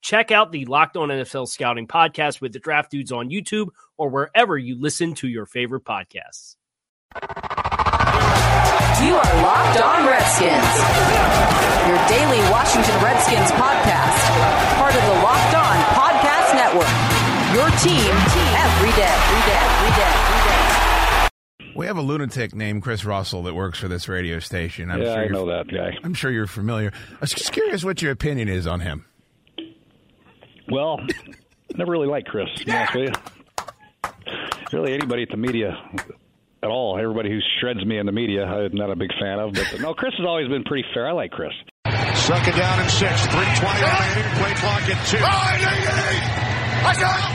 Check out the Locked On NFL Scouting podcast with the draft dudes on YouTube or wherever you listen to your favorite podcasts. You are Locked On Redskins, your daily Washington Redskins podcast, part of the Locked On Podcast Network. Your team every day, every day, every day, every day. We have a lunatic named Chris Russell that works for this radio station. I'm yeah, sure I you're- know that guy. I'm sure you're familiar. I was just curious what your opinion is on him. Well, never really liked Chris. To be honest with you. Really, anybody at the media at all, everybody who shreds me in the media, I'm not a big fan of. But no, Chris has always been pretty fair. I like Chris. Second down and six. 320 remaining. Play clock at two. Oh, I need it. I got it.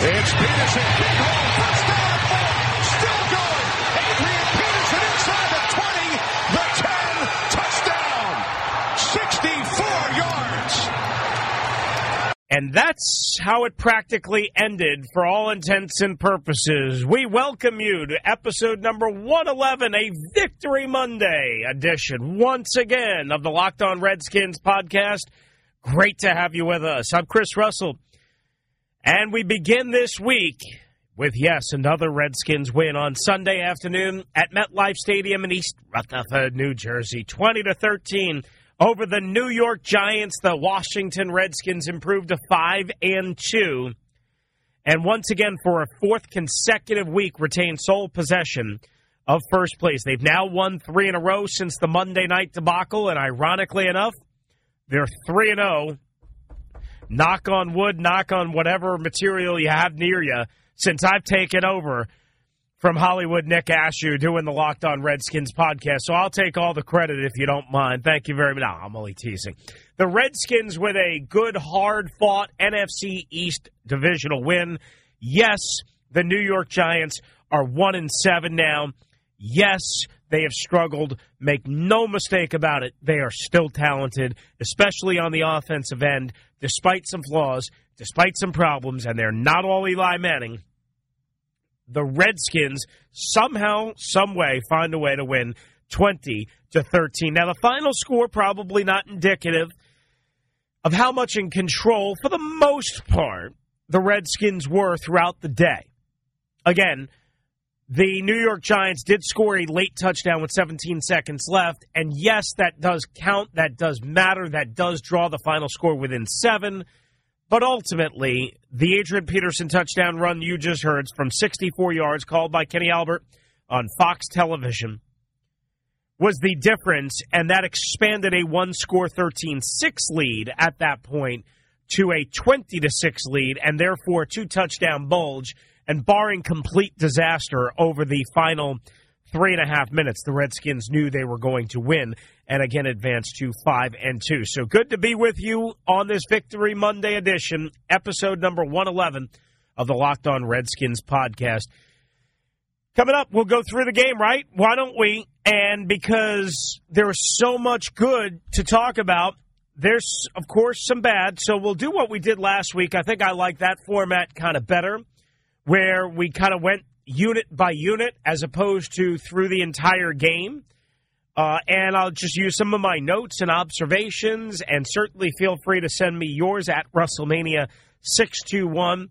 It's Peterson. Big hole. First down. Four. Still going. Adrian Peterson inside the 20. The 10. Touchdown. 64 yards. And that's how it practically ended for all intents and purposes. We welcome you to episode number 111, a Victory Monday edition, once again, of the Locked On Redskins podcast. Great to have you with us. I'm Chris Russell. And we begin this week with, yes, another Redskins win on Sunday afternoon at MetLife Stadium in East Rutherford, New Jersey, 20 to 13 over the New York Giants. The Washington Redskins improved to 5 and 2. And once again, for a fourth consecutive week, retain sole possession of first place. They've now won three in a row since the Monday night debacle, and ironically enough, they're 3 and 0 knock on wood, knock on whatever material you have near you, since I've taken over from Hollywood Nick Ashooh doing the Locked On Redskins podcast. So I'll take all the credit if you don't mind. Thank you very much. No, I'm only teasing. The Redskins with a good, hard fought NFC East divisional win. Yes, the New York Giants are one and seven now. Yes, they have struggled. Make no mistake about it. They are still talented, especially on the offensive end, despite some flaws, despite some problems, and they're not all Eli Manning. The Redskins somehow, some way, find a way to win 20 to 13. Now, the final score probably not indicative of how much in control, for the most part, the Redskins were throughout the day. Again, the New York Giants did score a late touchdown with 17 seconds left. And yes, that does count. That does matter. That does draw the final score within seven. But ultimately, the Adrian Peterson touchdown run you just heard from 64 yards, called by Kenny Albert on Fox Television, was the difference. And that expanded a one score 13 6 lead at that point to a 20 to 6 lead, and therefore two touchdown bulge and barring complete disaster over the final three and a half minutes, the Redskins knew they were going to win and again advance to five and two. So good to be with you on this Victory Monday edition, episode number 111 of the Locked On Redskins podcast. Coming up, we'll go through the game, right? Why don't we? And because there's so much good to talk about, there's, of course, some bad. So we'll do what we did last week. I think I like that format kind of better, where we kind of went unit by unit as opposed to through the entire game. Uh, and I'll just use some of my notes and observations, and certainly feel free to send me yours at Russellmania621,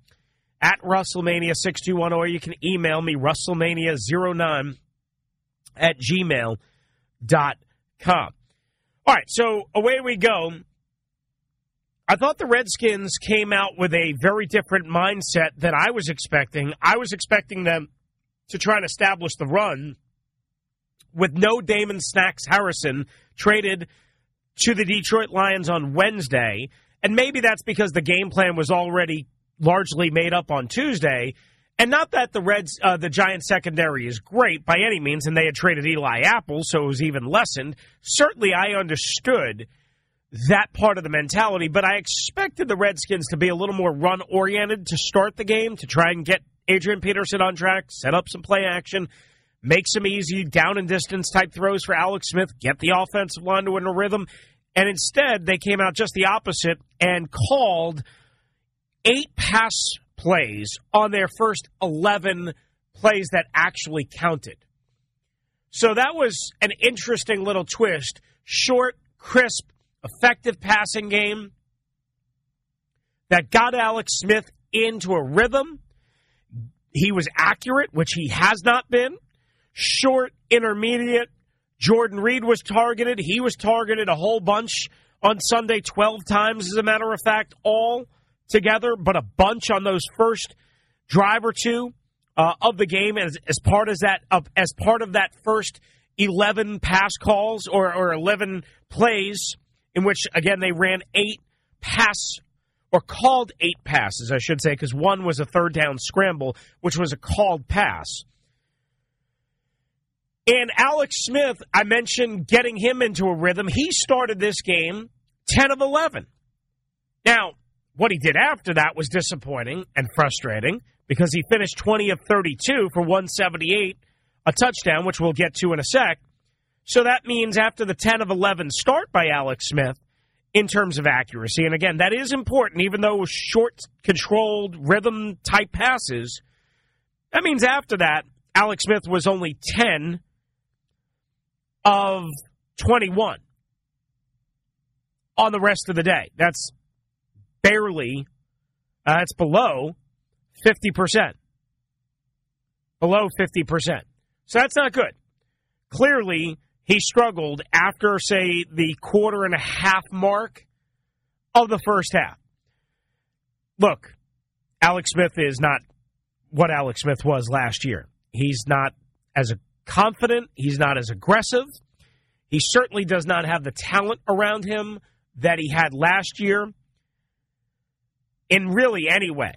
at Russellmania621, or you can email me, Russellmania09 at gmail.com. All right, so away we go. I thought the Redskins came out with a very different mindset than I was expecting. I was expecting them to try and establish the run with no Damon Snacks Harrison traded to the Detroit Lions on Wednesday. And maybe that's because the game plan was already largely made up on Tuesday. And not that the Reds, uh, the Giants secondary is great by any means, and they had traded Eli Apple, so it was even lessened. Certainly, I understood that part of the mentality, but I expected the Redskins to be a little more run oriented to start the game, to try and get Adrian Peterson on track, set up some play action, make some easy down and distance type throws for Alex Smith, get the offensive line to a rhythm. And instead, they came out just the opposite and called eight pass plays on their first 11 plays that actually counted. So that was an interesting little twist. Short, crisp, effective passing game that got Alex Smith into a rhythm. He was accurate, which he has not been. Short, intermediate. Jordan Reed was targeted. He was targeted a whole bunch on Sunday, 12 times, as a matter of fact, all together, but a bunch on those first drive or two uh, of the game as, as part as that of, as part of that first 11 pass calls or, or 11 plays in which again they ran eight pass or called eight passes, I should say, because one was a third down scramble, which was a called pass. And Alex Smith, I mentioned getting him into a rhythm. He started this game 10 of 11. Now, what he did after that was disappointing and frustrating because he finished 20 of 32 for 178, a touchdown, which we'll get to in a sec. So that means after the 10 of 11 start by Alex Smith, in terms of accuracy, and again, that is important, even though short, controlled, rhythm type passes, that means after that, Alex Smith was only 10 of 21 on the rest of the day. That's barely, uh, it's below 50%. Below 50%. So that's not good. Clearly, he struggled after, say, the quarter and a half mark of the first half. Look, Alex Smith is not what Alex Smith was last year. He's not as confident, he's not as aggressive. He certainly does not have the talent around him that he had last year in really any way.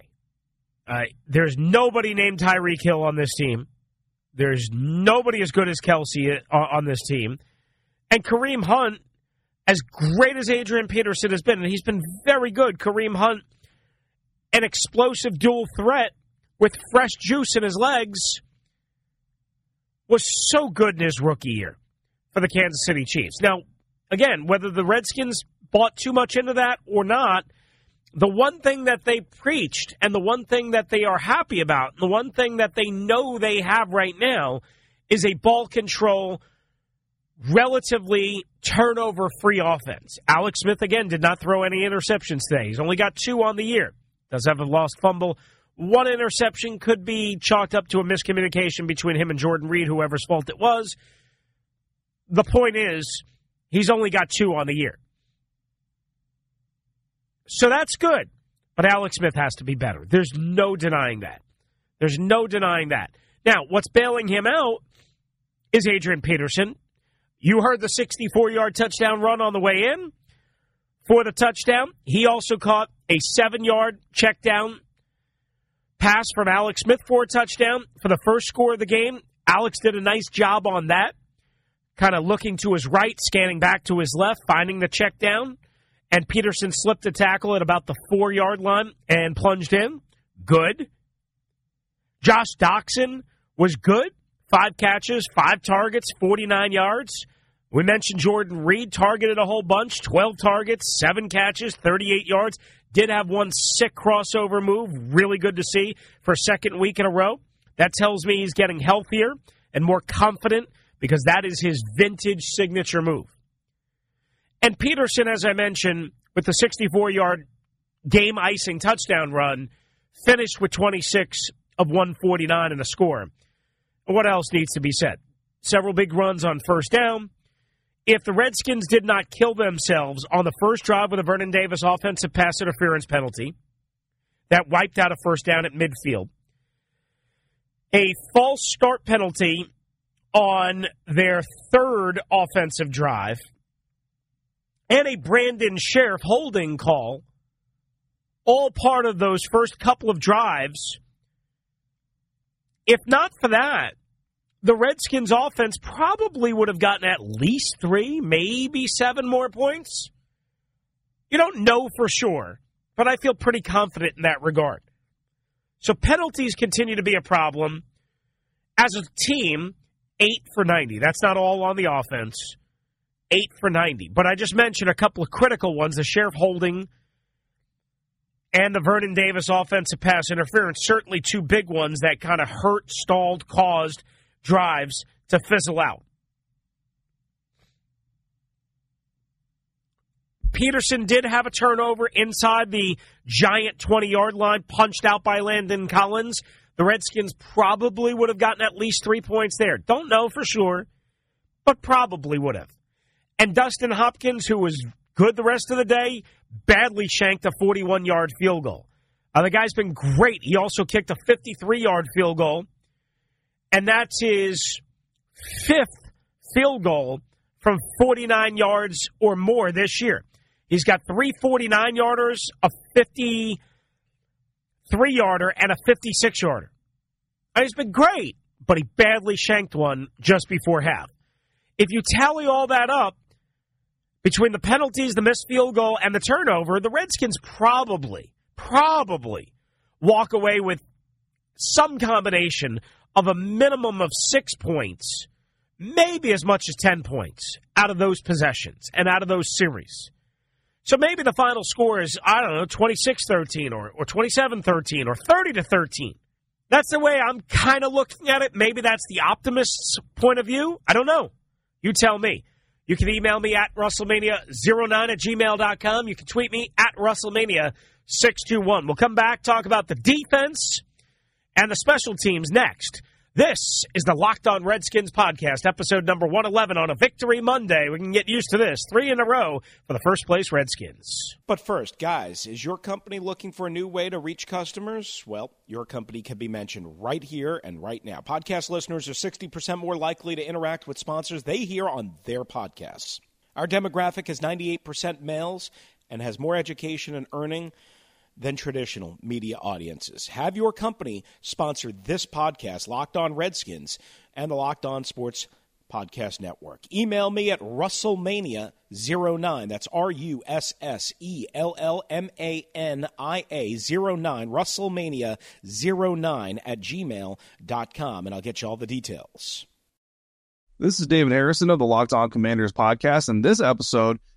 Uh, there's nobody named Tyreek Hill on this team. There's nobody as good as Kelce uh, on this team. And Kareem Hunt, as great as Adrian Peterson has been, and he's been very good, Kareem Hunt, an explosive dual threat with fresh juice in his legs, was so good in his rookie year for the Kansas City Chiefs. Now, again, whether the Redskins bought too much into that or not – the one thing that they preached and the one thing that they are happy about, the one thing that they know they have right now is a ball control, relatively turnover free offense. Alex Smith, again, did not throw any interceptions today. He's only got two on the year. Does have a lost fumble. One interception could be chalked up to a miscommunication between him and Jordan Reed, whoever's fault it was. The point is, he's only got two on the year. So that's good. But Alex Smith has to be better. There's no denying that. There's no denying that. Now, what's bailing him out is Adrian Peterson. You heard the 64 yard touchdown run on the way in for the touchdown. He also caught a seven yard check down pass from Alex Smith for a touchdown for the first score of the game. Alex did a nice job on that, kind of looking to his right, scanning back to his left, finding the check down and Peterson slipped a tackle at about the four yard line and plunged in. Good. Josh Doctson was good. Five catches, five targets, 49 yards. We mentioned Jordan Reed targeted a whole bunch 12 targets, seven catches, 38 yards. Did have one sick crossover move. Really good to see for second week in a row. That tells me he's getting healthier and more confident because that is his vintage signature move. And Peterson, as I mentioned, with the 64 yard game icing touchdown run, finished with 26 of 149 in a score. What else needs to be said? Several big runs on first down. If the Redskins did not kill themselves on the first drive with a Vernon Davis offensive pass interference penalty, that wiped out a first down at midfield. A false start penalty on their third offensive drive, and a Brandon Scherff holding call, all part of those first couple of drives. If not for that, the Redskins offense probably would have gotten at least three, maybe seven more points. You don't know for sure, but I feel pretty confident in that regard. So penalties continue to be a problem. As a team, eight for 90. That's not all on the offense. Eight for 90. But I just mentioned a couple of critical ones the Scherff holding and the Vernon Davis offensive pass interference. Certainly two big ones that kind of hurt, stalled, caused drives to fizzle out. Peterson did have a turnover inside the giant 20 yard line, punched out by Landon Collins. The Redskins probably would have gotten at least three points there. Don't know for sure, but probably would have. And Dustin Hopkins, who was good the rest of the day, badly shanked a 41 yard field goal. Uh, the guy's been great. He also kicked a 53 yard field goal, and that's his fifth field goal from 49 yards or more this year. He's got three 49 yarders, a 53 yarder, and a 56 yarder. He's been great, but he badly shanked one just before half. If you tally all that up, between the penalties, the missed field goal, and the turnover, the Redskins probably, probably walk away with some combination of a minimum of six points, maybe as much as 10 points out of those possessions and out of those series. So maybe the final score is, I don't know, 26 13 or, or 27 13 or 30 to 13. That's the way I'm kind of looking at it. Maybe that's the optimist's point of view. I don't know. You tell me. You can email me at Russellmania09 at gmail.com. You can tweet me at Russellmania621. We'll come back, talk about the defense and the special teams next. This is the Locked On Redskins podcast, episode number 111 on a Victory Monday. We can get used to this. Three in a row for the first place Redskins. But first, guys, is your company looking for a new way to reach customers? Well, your company can be mentioned right here and right now. Podcast listeners are 60% more likely to interact with sponsors they hear on their podcasts. Our demographic is 98% males and has more education and earning than traditional media audiences. Have your company sponsor this podcast, Locked On Redskins, and the Locked On Sports Podcast Network. Email me at Russellmania09. That's R U S S E L L M A N I A 09. Russellmania09 at gmail.com, and I'll get you all the details. This is David Harrison of the Locked On Commanders podcast, and this episode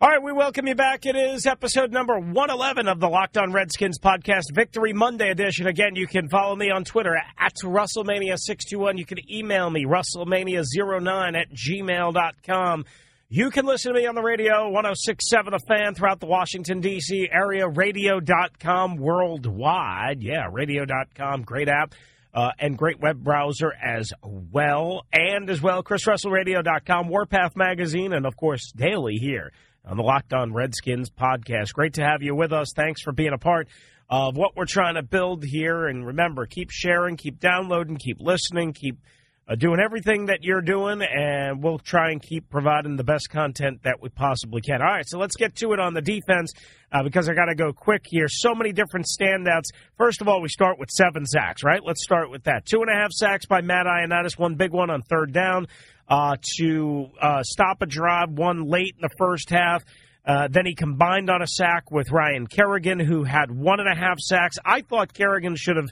All right, we welcome you back. It is episode number 111 of the Locked On Redskins podcast, Victory Monday edition. Again, you can follow me on Twitter at Russellmania621. You can email me, Russellmania09 at gmail.com. You can listen to me on the radio, 1067 The Fan, throughout the Washington, D.C. area, radio.com worldwide. Yeah, radio.com, great app. Uh, and great web browser as well. And as well, ChrisRussellRadio.com, Warpath Magazine, and of course, daily here on the Locked On Redskins podcast. Great to have you with us. Thanks for being a part of what we're trying to build here. And remember, keep sharing, keep downloading, keep listening, keep uh, doing everything that you're doing, and we'll try and keep providing the best content that we possibly can. All right, so let's get to it on the defense uh, because I got to go quick here. So many different standouts. First of all, we start with seven sacks, right? Let's start with that. Two and a half sacks by Matt Ioannidis, one big one on third down uh, to uh, stop a drive, one late in the first half. Uh, then he combined on a sack with Ryan Kerrigan, who had one and a half sacks. I thought Kerrigan should have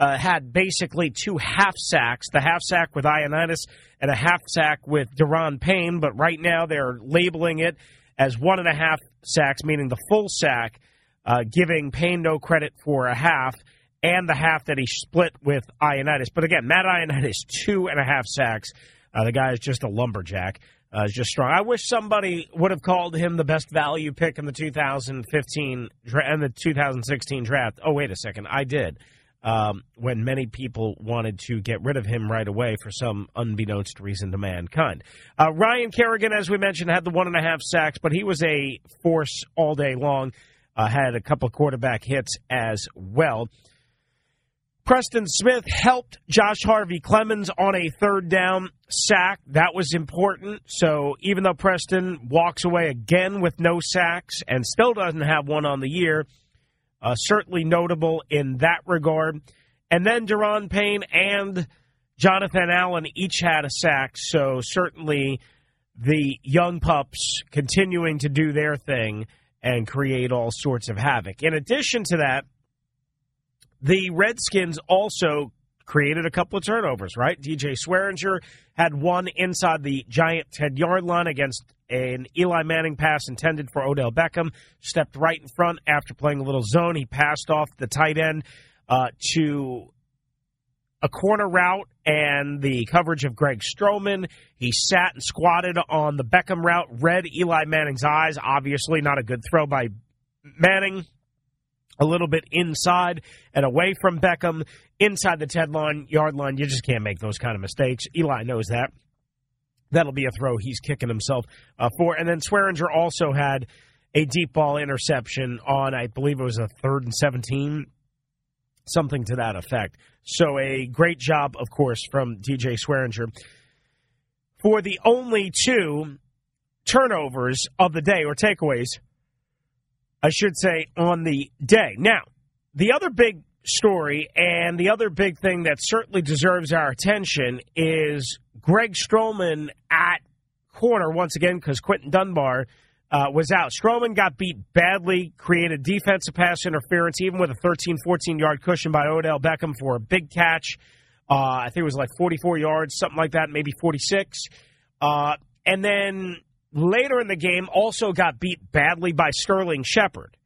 uh, had basically two half sacks the half sack with Ioannidis and a half sack with Da'Ron Payne, but right now they're labeling it as one and a half sacks, meaning the full sack, uh, giving Payne no credit for a half and the half that he split with Ioannidis. But again, Matt Ioannidis, two and a half sacks. Uh, the guy is just a lumberjack. Uh, is just strong. I wish somebody would have called him the best value pick in the 2015 and the 2016 draft. Oh, wait a second. I did. Um, when many people wanted to get rid of him right away for some unbeknownst reason to mankind. Uh, Ryan Kerrigan, as we mentioned, had the one and a half sacks, but he was a force all day long. Uh, had a couple quarterback hits as well. Preston Smith helped Josh Harvey Clemons on a third down sack. That was important. So even though Preston walks away again with no sacks and still doesn't have one on the year, uh, certainly notable in that regard. And then Da'Ron Payne and Jonathan Allen each had a sack. So certainly the young pups continuing to do their thing and create all sorts of havoc. In addition to that, the Redskins also created a couple of turnovers, right? DJ Swearinger had one inside the Giant 10 yard line against an Eli Manning pass intended for Odell Beckham. Stepped right in front after playing a little zone. He passed off the tight end uh, to a corner route and the coverage of Greg Stroman. He sat and squatted on the Beckham route, read Eli Manning's eyes. Obviously, not a good throw by Manning a little bit inside and away from Beckham, inside the 10 line, yard line. You just can't make those kind of mistakes. Eli knows that. That'll be a throw he's kicking himself uh, for. And then Swearinger also had a deep ball interception on, I believe it was a third and 17, something to that effect. So a great job, of course, from DJ Swearinger. For the only two turnovers of the day or takeaways I should say, on the day. Now, the other big story and the other big thing that certainly deserves our attention is Greg Stroman at corner once again because Quinton Dunbar uh, was out. Stroman got beat badly, created defensive pass interference, even with a 13, 14 yard cushion by Odell Beckham for a big catch. Uh, I think it was like 44 yards, something like that, maybe 46. Uh, and then later in the game also got beat badly by Sterling Shepard.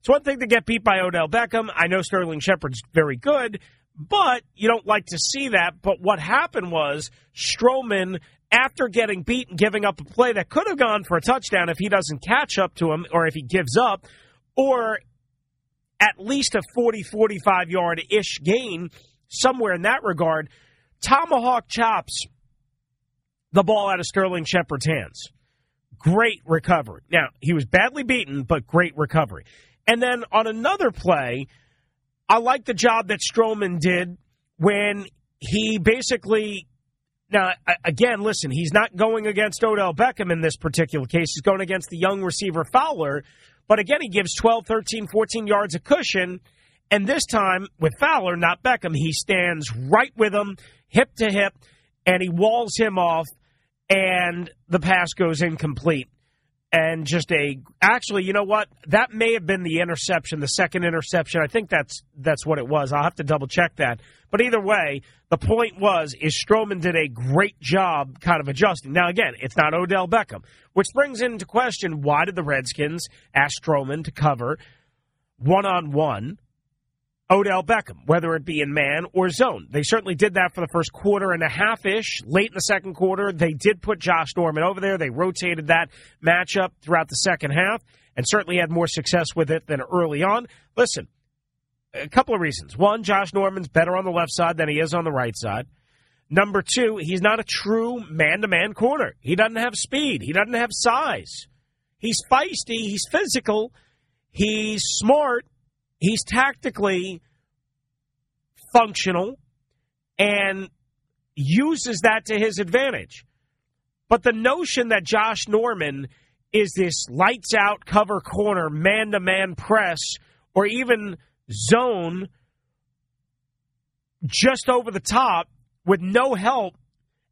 It's one thing to get beat by Odell Beckham. I know Sterling Shepard's very good, but you don't like to see that. But what happened was Stroman, after getting beat and giving up a play that could have gone for a touchdown if he doesn't catch up to him or if he gives up, or at least a 40, 45 yard ish gain, somewhere in that regard, Tomahawk chops the ball out of Sterling Shepard's hands. Great recovery. Now, he was badly beaten, but great recovery. And then on another play, I like the job that Stroman did when he basically. Now, again, listen, he's not going against Odell Beckham in this particular case. He's going against the young receiver Fowler. But again, he gives 12, 13, 14 yards of cushion. And this time with Fowler, not Beckham, he stands right with him, hip to hip, and he walls him off and the pass goes incomplete. And just a actually, you know what? That may have been the interception, the second interception. I think that's that's what it was. I'll have to double check that. But either way, the point was is Stroman did a great job kind of adjusting. Now again, it's not Odell Beckham, which brings into question why did the Redskins ask Stroman to cover one on one Odell Beckham, whether it be in man or zone. They certainly did that for the first quarter and a half ish. Late in the second quarter, they did put Josh Norman over there. They rotated that matchup throughout the second half and certainly had more success with it than early on. Listen, a couple of reasons. One, Josh Norman's better on the left side than he is on the right side. Number two, he's not a true man to man corner. He doesn't have speed, he doesn't have size. He's feisty, he's physical, he's smart He's tactically functional, and uses that to his advantage. But the notion that Josh Norman is this lights out cover corner, man to man press, or even zone just over the top with no help,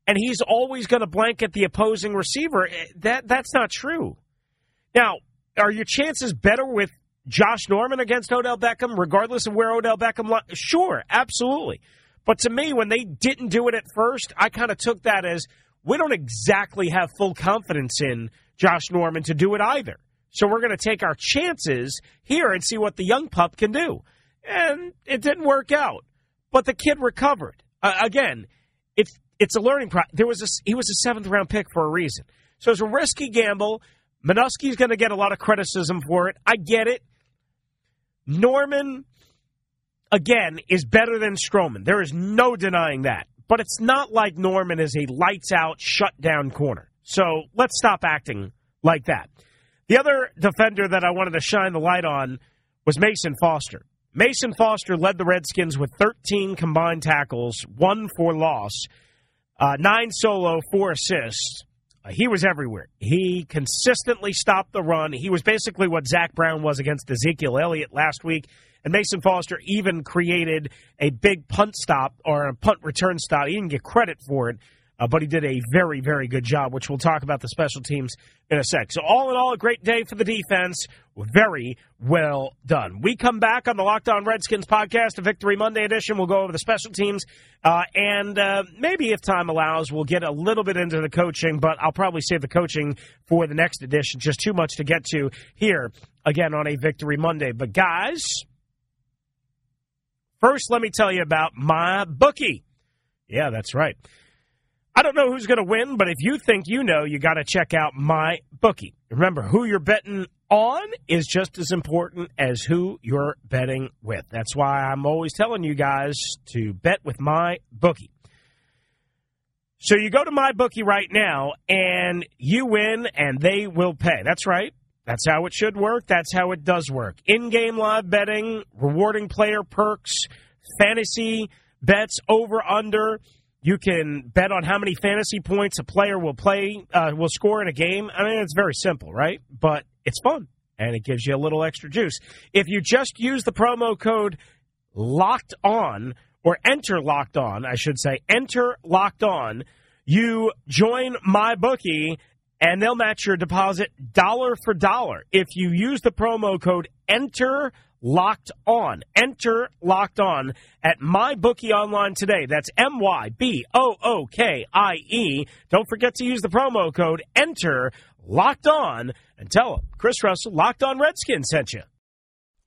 and he's always going to blanket the opposing receiver, eh, that that's not true. Now, are your chances better with Josh Norman against Odell Beckham, regardless of where Odell Beckham? Sure, absolutely. But to me, when they didn't do it at first, I kind of took that as we don't exactly have full confidence in Josh Norman to do it either. So we're going to take our chances here and see what the young pup can do. And it didn't work out, but the kid recovered. Uh, again, it's it's a learning process. There was a, he was a seventh round pick for a reason. So it's a risky gamble. Manusky's going to get a lot of criticism for it. I get it. Norman, again, is better than Stroman. There is no denying that. But it's not like Norman is a lights out, shut down corner. So let's stop acting like that. The other defender that I wanted to shine the light on was Mason Foster. Mason Foster led the Redskins with 13 combined tackles, one for loss, uh, nine solo, four assists. Uh, he was everywhere. He consistently stopped the run. He was basically what Zach Brown was against Ezekiel Elliott last week. And Mason Foster even created a big punt stop or a punt return stop. He didn't get credit for it uh, but he did a very, very good job, which we'll talk about the special teams in a sec. So, all in all, a great day for the defense. Very well done. We come back on the Locked On Redskins podcast, a Victory Monday edition. We'll go over the special teams, uh, and uh, maybe if time allows, we'll get a little bit into the coaching, but I'll probably save the coaching for the next edition. Just too much to get to here again on a Victory Monday. But, guys, first, let me tell you about my bookie. Yeah, that's right. I don't know who's going to win, but if you think you know, you got to check out my bookie. Remember, who you're betting on is just as important as who you're betting with. That's why I'm always telling you guys to bet with my bookie. So you go to my bookie right now and you win and they will pay. That's right. That's how it should work. That's how it does work. In-game live betting, rewarding player perks, fantasy bets over under you can bet on how many fantasy points a player will play, uh, will score in a game. I mean, it's very simple, right? But it's fun and it gives you a little extra juice. If you just use the promo code locked on or enter locked on, I should say, enter locked on, you join my bookie and they'll match your deposit dollar for dollar. If you use the promo code enter Locked On. Enter Locked On at MyBookie Online today. That's M Y B O O K I E. Don't forget to use the promo code Enter Locked On and tell them Chris Russell, Locked On Redskins sent you.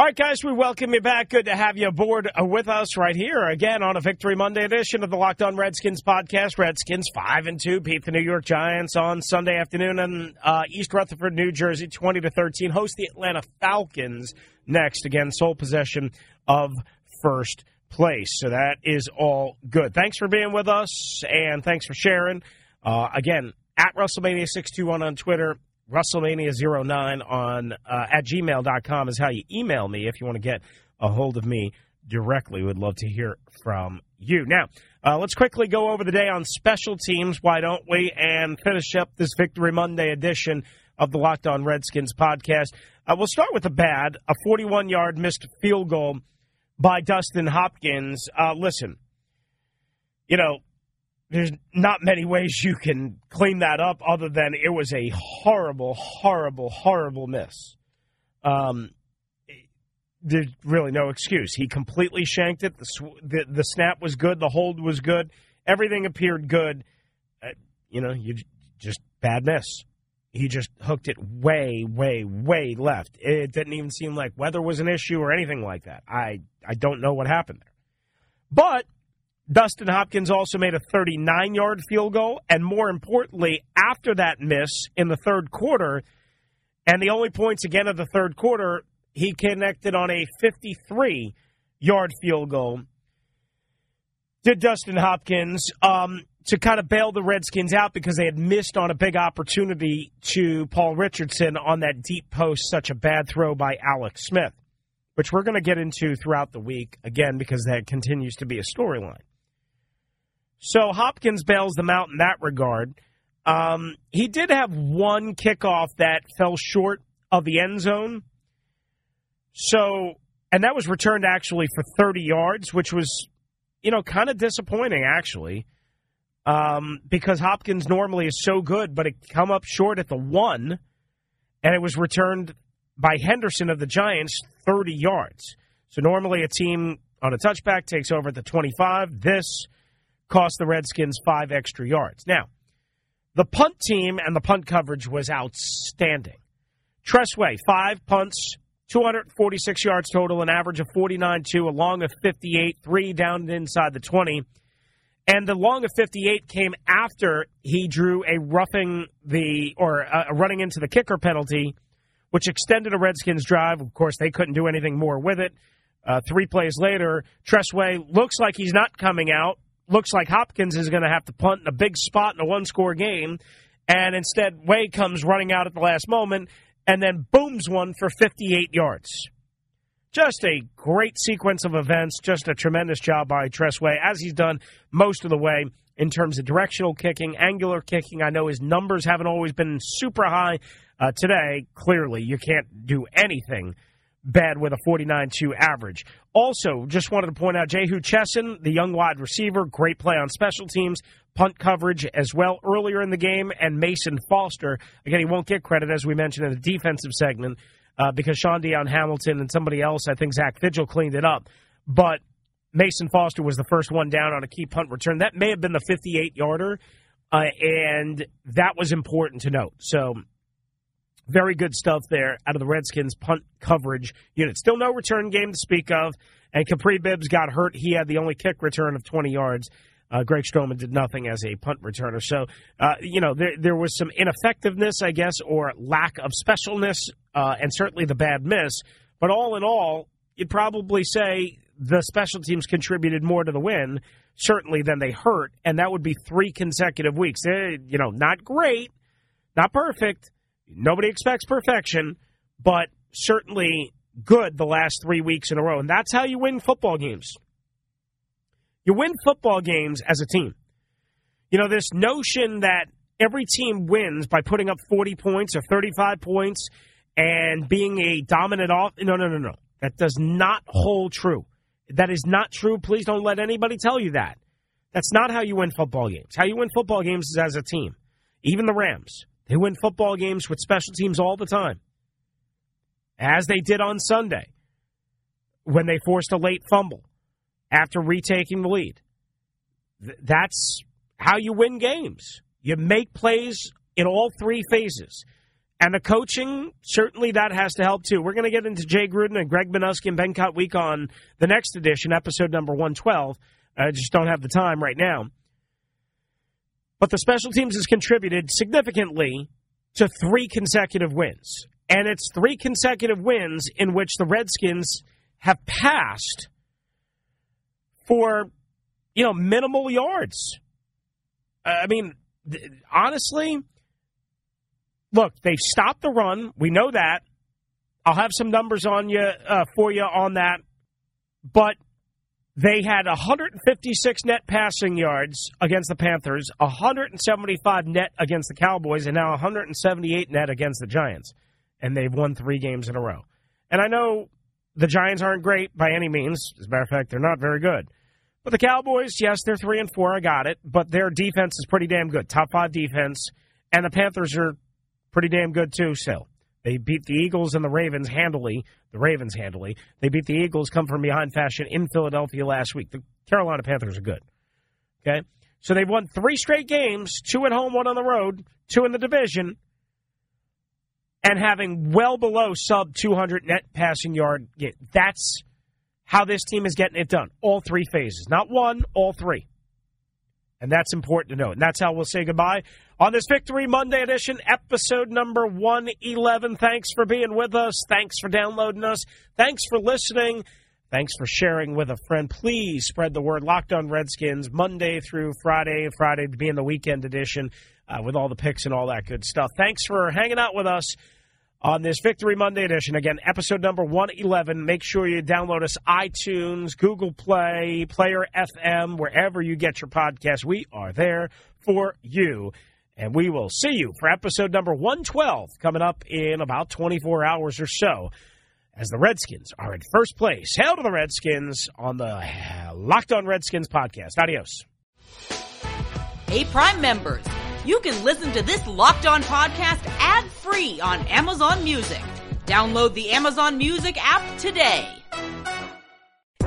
All right, guys, we welcome you back. Good to have you aboard uh, with us right here again on a Victory Monday edition of the Locked On Redskins podcast. Redskins five and two beat the New York Giants on Sunday afternoon in uh, East Rutherford, New Jersey, twenty to thirteen. Host the Atlanta Falcons next. Again, sole possession of first place. So that is all good. Thanks for being with us and thanks for sharing. Uh, again, at Russellmania six two one on Twitter Russellmania09 on uh, at gmail.com is how you email me if you want to get a hold of me directly. Would love to hear from you. Now, uh, let's quickly go over the day on special teams, why don't we, and finish up this Victory Monday edition of the Locked On Redskins podcast. Uh, we'll start with the bad a 41 yard missed field goal by Dustin Hopkins. Uh, listen, you know, there's not many ways you can clean that up other than it was a horrible, horrible, horrible miss. Um, there's really no excuse. He completely shanked it. The, the, the snap was good. The hold was good. Everything appeared good. Uh, you know, you just bad miss. He just hooked it way, way, way left. It didn't even seem like weather was an issue or anything like that. I I don't know what happened there. But Dustin Hopkins also made a 39 yard field goal. And more importantly, after that miss in the third quarter, and the only points again of the third quarter, he connected on a 53 yard field goal. Did Dustin Hopkins um, to kind of bail the Redskins out because they had missed on a big opportunity to Paul Richardson on that deep post, such a bad throw by Alex Smith, which we're going to get into throughout the week again because that continues to be a storyline. So Hopkins bails them out in that regard. Um, he did have one kickoff that fell short of the end zone. So, and that was returned actually for 30 yards, which was, you know, kind of disappointing actually, um, because Hopkins normally is so good, but it come up short at the one, and it was returned by Henderson of the Giants 30 yards. So normally a team on a touchback takes over at the 25. This cost the Redskins five extra yards. Now, the punt team and the punt coverage was outstanding. Tress Way, five punts, 246 yards total, an average of 49 2, a long of 58, three down and inside the 20. And the long of 58 came after he drew a roughing the, or a running into the kicker penalty, which extended a Redskins drive. Of course, they couldn't do anything more with it. Uh, three plays later, Tress Way looks like he's not coming out looks like Hopkins is going to have to punt in a big spot in a one score game. And instead, Way comes running out at the last moment and then booms one for 58 yards. Just a great sequence of events. Just a tremendous job by Tress Way, as he's done most of the way in terms of directional kicking, angular kicking. I know his numbers haven't always been super high. Uh, today, clearly, you can't do anything bad with a 49 2 average. Also, just wanted to point out Jehu Chesson, the young wide receiver, great play on special teams, punt coverage as well earlier in the game, and Mason Foster. Again, he won't get credit, as we mentioned in the defensive segment, uh, because Shaun Dion Hamilton and somebody else, I think Zach Vigil, cleaned it up. But Mason Foster was the first one down on a key punt return. That may have been the 58 yarder, uh, and that was important to note. So very good stuff there out of the Redskins punt coverage unit. Still no return game to speak of. And Kapri Bibbs got hurt. He had the only kick return of 20 yards. Uh, Greg Stroman did nothing as a punt returner. So, uh, you know, there, there was some ineffectiveness, I guess, or lack of specialness, uh, and certainly the bad miss. But all in all, you'd probably say the special teams contributed more to the win, certainly, than they hurt. And that would be three consecutive weeks. Eh, you know, not great, not perfect, Nobody expects perfection, but certainly good the last three weeks in a row. And that's how you win football games. You win football games as a team. You know, this notion that every team wins by putting up 40 points or 35 points and being a dominant off. No, no, no, no. That does not hold true. That is not true. Please don't let anybody tell you that. That's not how you win football games. How you win football games is as a team. Even the Rams. They win football games with special teams all the time, as they did on Sunday when they forced a late fumble after retaking the lead. Th- that's how you win games. You make plays in all three phases. And the coaching, certainly that has to help too. We're going to get into Jay Gruden and Greg Manusky and Ben Week on the next edition, episode number 112. I just don't have the time right now. But the special teams has contributed significantly to three consecutive wins. And it's three consecutive wins in which the Redskins have passed for, you know, minimal yards. I mean, honestly, look, they've stopped the run. We know that. I'll have some numbers on you uh, for you on that. But they had 156 net passing yards against the Panthers, 175 net against the Cowboys, and now 178 net against the Giants. And they've won three games in a row. And I know the Giants aren't great by any means. As a matter of fact, they're not very good. But the Cowboys, yes, they're three and four. I got it. But their defense is pretty damn good. Top five defense. And the Panthers are pretty damn good too, still. They beat the Eagles and the Ravens handily. The Ravens handily. They beat the Eagles come from behind fashion in Philadelphia last week. The Carolina Panthers are good. Okay? So they've won three straight games, two at home, one on the road, two in the division, and having well below sub 200 net passing yard. That's how this team is getting it done. All three phases. Not one, all three. And that's important to know. And that's how we'll say goodbye on this Victory Monday edition, episode number 111. Thanks for being with us. Thanks for downloading us. Thanks for listening. Thanks for sharing with a friend. Please spread the word. Locked on Redskins, Monday through Friday, Friday being the weekend edition uh, with all the picks and all that good stuff. Thanks for hanging out with us on this Victory Monday edition. Again, episode number 111. Make sure you download us iTunes, Google Play, Player FM, wherever you get your podcast. We are there for you. And we will see you for episode number 112 coming up in about 24 hours or so as the Redskins are in first place. Hail to the Redskins on the Locked on Redskins podcast. Adios. Hey, Prime members, you can listen to this Locked on podcast ad free on Amazon Music. Download the Amazon Music app today.